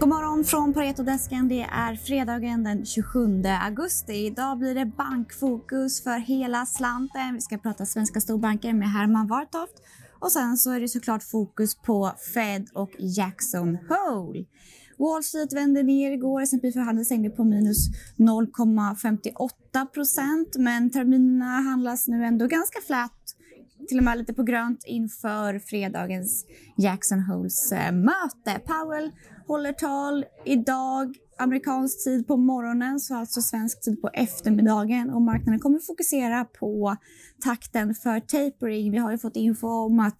God morgon från Paretodesken. Det är fredagen den 27 augusti. Idag blir det bankfokus för hela slanten. Vi ska prata svenska storbanker med Herman Wartoft. Och sen så är det såklart fokus på Fed och Jackson Hole. Wall Street vände ner igår. S&P förhandlade stängde på minus 0,58 procent. Men terminerna handlas nu ändå ganska flat till och med lite på grönt inför fredagens Jackson Holes-möte. Eh, Powell håller tal idag, amerikansk tid på morgonen, så alltså svensk tid på eftermiddagen. Och marknaden kommer fokusera på takten för tapering. Vi har ju fått info om att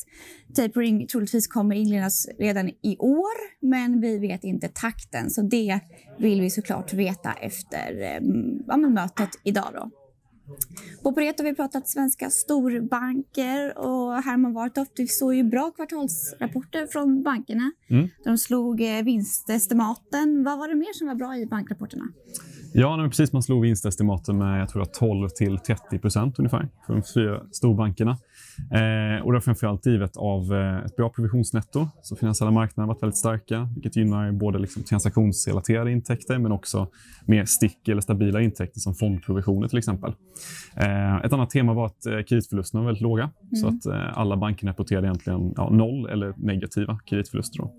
tapering troligtvis kommer inledas redan i år, men vi vet inte takten. Så det vill vi såklart veta efter eh, ja, mötet idag. Då. På Pareto har vi pratat svenska storbanker och Herman Wartoft, vi såg ju bra kvartalsrapporter från bankerna. Mm. De slog eh, vinstestimaten. Vad var det mer som var bra i bankrapporterna? Ja, men precis. Man slog vinstestimaten med jag tror 12 till 30 procent ungefär för de fyra storbankerna. Eh, och det är framförallt givet av eh, ett bra provisionsnetto. Så finansiella marknader har varit väldigt starka, vilket gynnar både liksom transaktionsrelaterade intäkter men också mer stick eller stabila intäkter som fondprovisioner till exempel. Eh, ett annat tema var att eh, kreditförlusterna var väldigt låga. Mm. Så att eh, alla banker rapporterade egentligen ja, noll eller negativa kreditförluster. Då.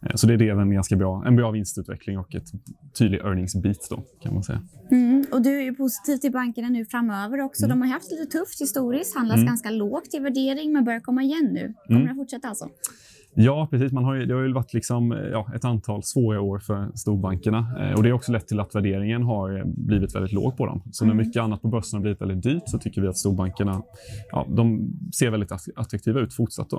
Eh, så det är en ganska bra, en bra vinstutveckling och ett tydlig earnings beat då, kan man säga. Mm. Och du är ju positiv till bankerna nu framöver också. Mm. De har haft lite tufft historiskt, handlas mm. ganska lågt i värdering men börjar komma igen nu. Kommer mm. det fortsätta alltså? Ja, precis. Man har ju, det har ju varit liksom, ja, ett antal svåra år för storbankerna. Eh, och Det har också lett till att värderingen har eh, blivit väldigt låg på dem. Så mm. när mycket annat på börsen har blivit väldigt dyrt så tycker vi att storbankerna ja, de ser väldigt attraktiva ut fortsatt. Då.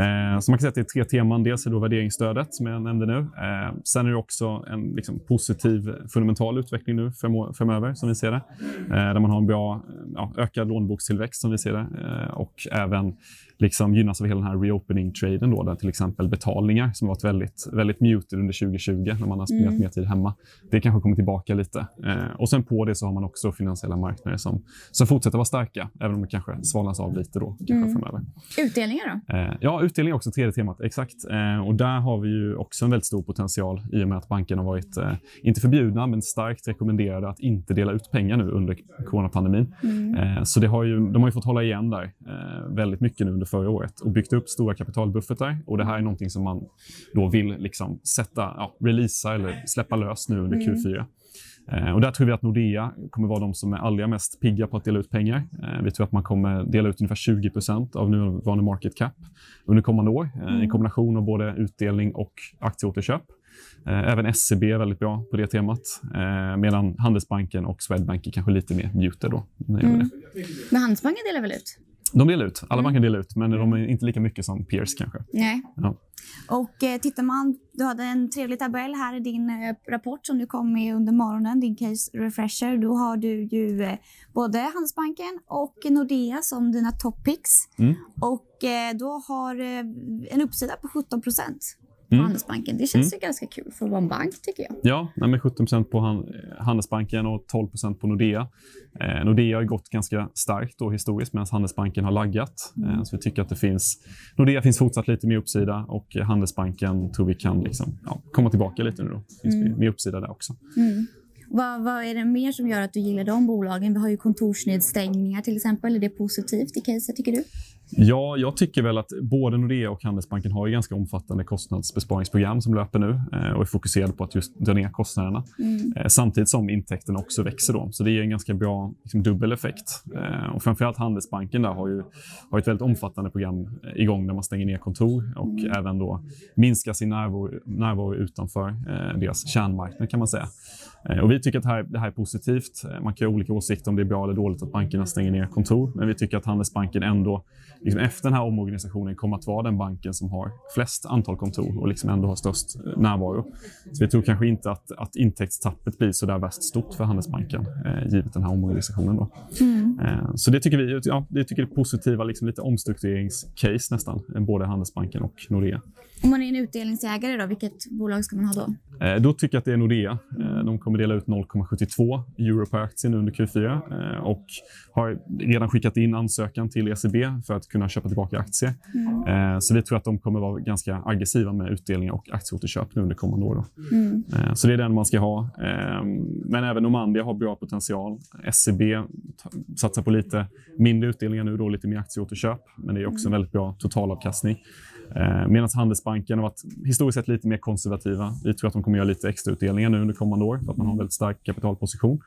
Eh, så man kan säga att det är tre teman. Dels är det värderingsstödet som jag nämnde nu. Eh, sen är det också en liksom, positiv fundamental utveckling nu framöver som vi ser det. Eh, där man har en bra ja, ökad lånebokstillväxt som vi ser det. Eh, och även liksom gynnas av hela den här reopening-traden då, där till exempel betalningar som varit väldigt, väldigt muted under 2020 när man har spenderat mm. mer tid hemma. Det kanske kommer tillbaka lite. Eh, och sen på det så har man också finansiella marknader som, som fortsätter vara starka, även om det kanske svalnas av lite då, kanske mm. framöver. Utdelningar då? Eh, ja, utdelning är också tredje temat. Exakt. Eh, och där har vi ju också en väldigt stor potential i och med att bankerna har varit, eh, inte förbjudna, men starkt rekommenderade att inte dela ut pengar nu under coronapandemin. Mm. Eh, så det har ju, de har ju fått hålla igen där eh, väldigt mycket nu under förra året och byggt upp stora kapitalbuffertar. Och det här är någonting som man då vill liksom sätta, ja, releasa eller släppa lös nu under Q4. Eh, och där tror vi att Nordea kommer vara de som är allra mest pigga på att dela ut pengar. Eh, vi tror att man kommer dela ut ungefär 20% av nuvarande market cap under kommande år. Eh, mm. En kombination av både utdelning och aktieåterköp. Eh, även SEB är väldigt bra på det temat. Medan Handelsbanken och Swedbank är kanske lite mer muted. Då, mm. Men Handelsbanken delar väl ut? De delar ut. Alla mm. banker delar ut, men de är inte lika mycket som peers kanske. Nej. Ja. Och eh, tittar man, du hade en trevlig tabell här i din eh, rapport som du kom med under morgonen, din case refresher. Då har du ju eh, både Handelsbanken och Nordea som dina top picks. Mm. Och eh, då har eh, en uppsida på 17 procent på mm. Handelsbanken. Det känns mm. ju ganska kul för att vara en bank tycker jag. Ja, med 17% på Handelsbanken och 12% på Nordea. Eh, Nordea har gått ganska starkt då historiskt medan Handelsbanken har laggat. Eh, mm. så vi tycker att det finns, Nordea finns fortsatt lite mer uppsida och Handelsbanken tror vi kan liksom, ja, komma tillbaka lite nu. Då. Det finns mm. mer uppsida där också. Mm. Vad, vad, är det mer som gör att du gillar de bolagen? Vi har ju kontorsnedstängningar till exempel. Är det positivt i caset tycker du? Ja, jag tycker väl att både Nordea och Handelsbanken har ju ganska omfattande kostnadsbesparingsprogram som löper nu eh, och är fokuserade på att just dra ner kostnaderna. Mm. Eh, samtidigt som intäkterna också växer. Då. Så det är en ganska bra liksom, dubbel effekt. Eh, och framförallt Handelsbanken där har ju har ett väldigt omfattande program igång där man stänger ner kontor och mm. även då minskar sin närvaro, närvaro utanför deras kärnmarknad kan man säga. Och vi tycker att det här, det här är positivt. Man kan ha olika åsikter om det är bra eller dåligt att bankerna stänger ner kontor, men vi tycker att Handelsbanken ändå liksom efter den här omorganisationen kommer att vara den banken som har flest antal kontor och liksom ändå har störst eh, närvaro. Så vi tror kanske inte att, att intäktstappet blir så där värst stort för Handelsbanken eh, givet den här omorganisationen. Då. Mm. Eh, så det tycker vi, ja, det tycker det är positiva, liksom lite omstruktureringscase nästan, både Handelsbanken och Nordea. Om man är en utdelningsägare, då, vilket bolag ska man ha då? Eh, då tycker jag att det är Nordea. Eh, de kommer dela ut 0,72 euro per aktie under Q4 eh, och har redan skickat in ansökan till ECB för att kunna köpa tillbaka aktier. Mm. Så vi tror att de kommer vara ganska aggressiva med utdelningar och aktieåterköp nu under kommande år. Mm. Så det är den man ska ha. Men även Normandia har bra potential. SEB satsar på lite mindre utdelningar nu, då, lite mer aktieåterköp. Men det är också en väldigt bra totalavkastning. Eh, Medan Handelsbanken har varit historiskt sett lite mer konservativa. Vi tror att de kommer göra lite extra utdelningar nu under kommande år för att man har en väldigt stark kapitalposition.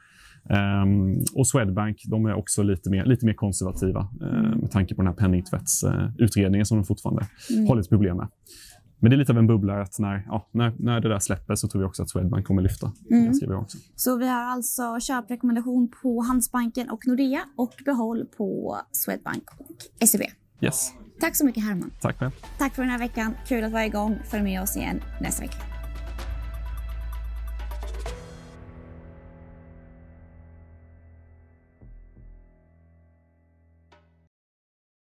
Um, och Swedbank de är också lite mer, lite mer konservativa uh, med tanke på den här penningtvättsutredningen uh, som de fortfarande mm. har lite problem med. Men det är lite av en bubbla att när, ja, när, när det där släpper så tror vi också att Swedbank kommer lyfta. Mm. Så vi har alltså köprekommendation på Handelsbanken och Nordea och behåll på Swedbank och SEB. Yes. Tack så mycket Herman. Tack själv. Tack för den här veckan. Kul att vara igång. Följ med oss igen nästa vecka.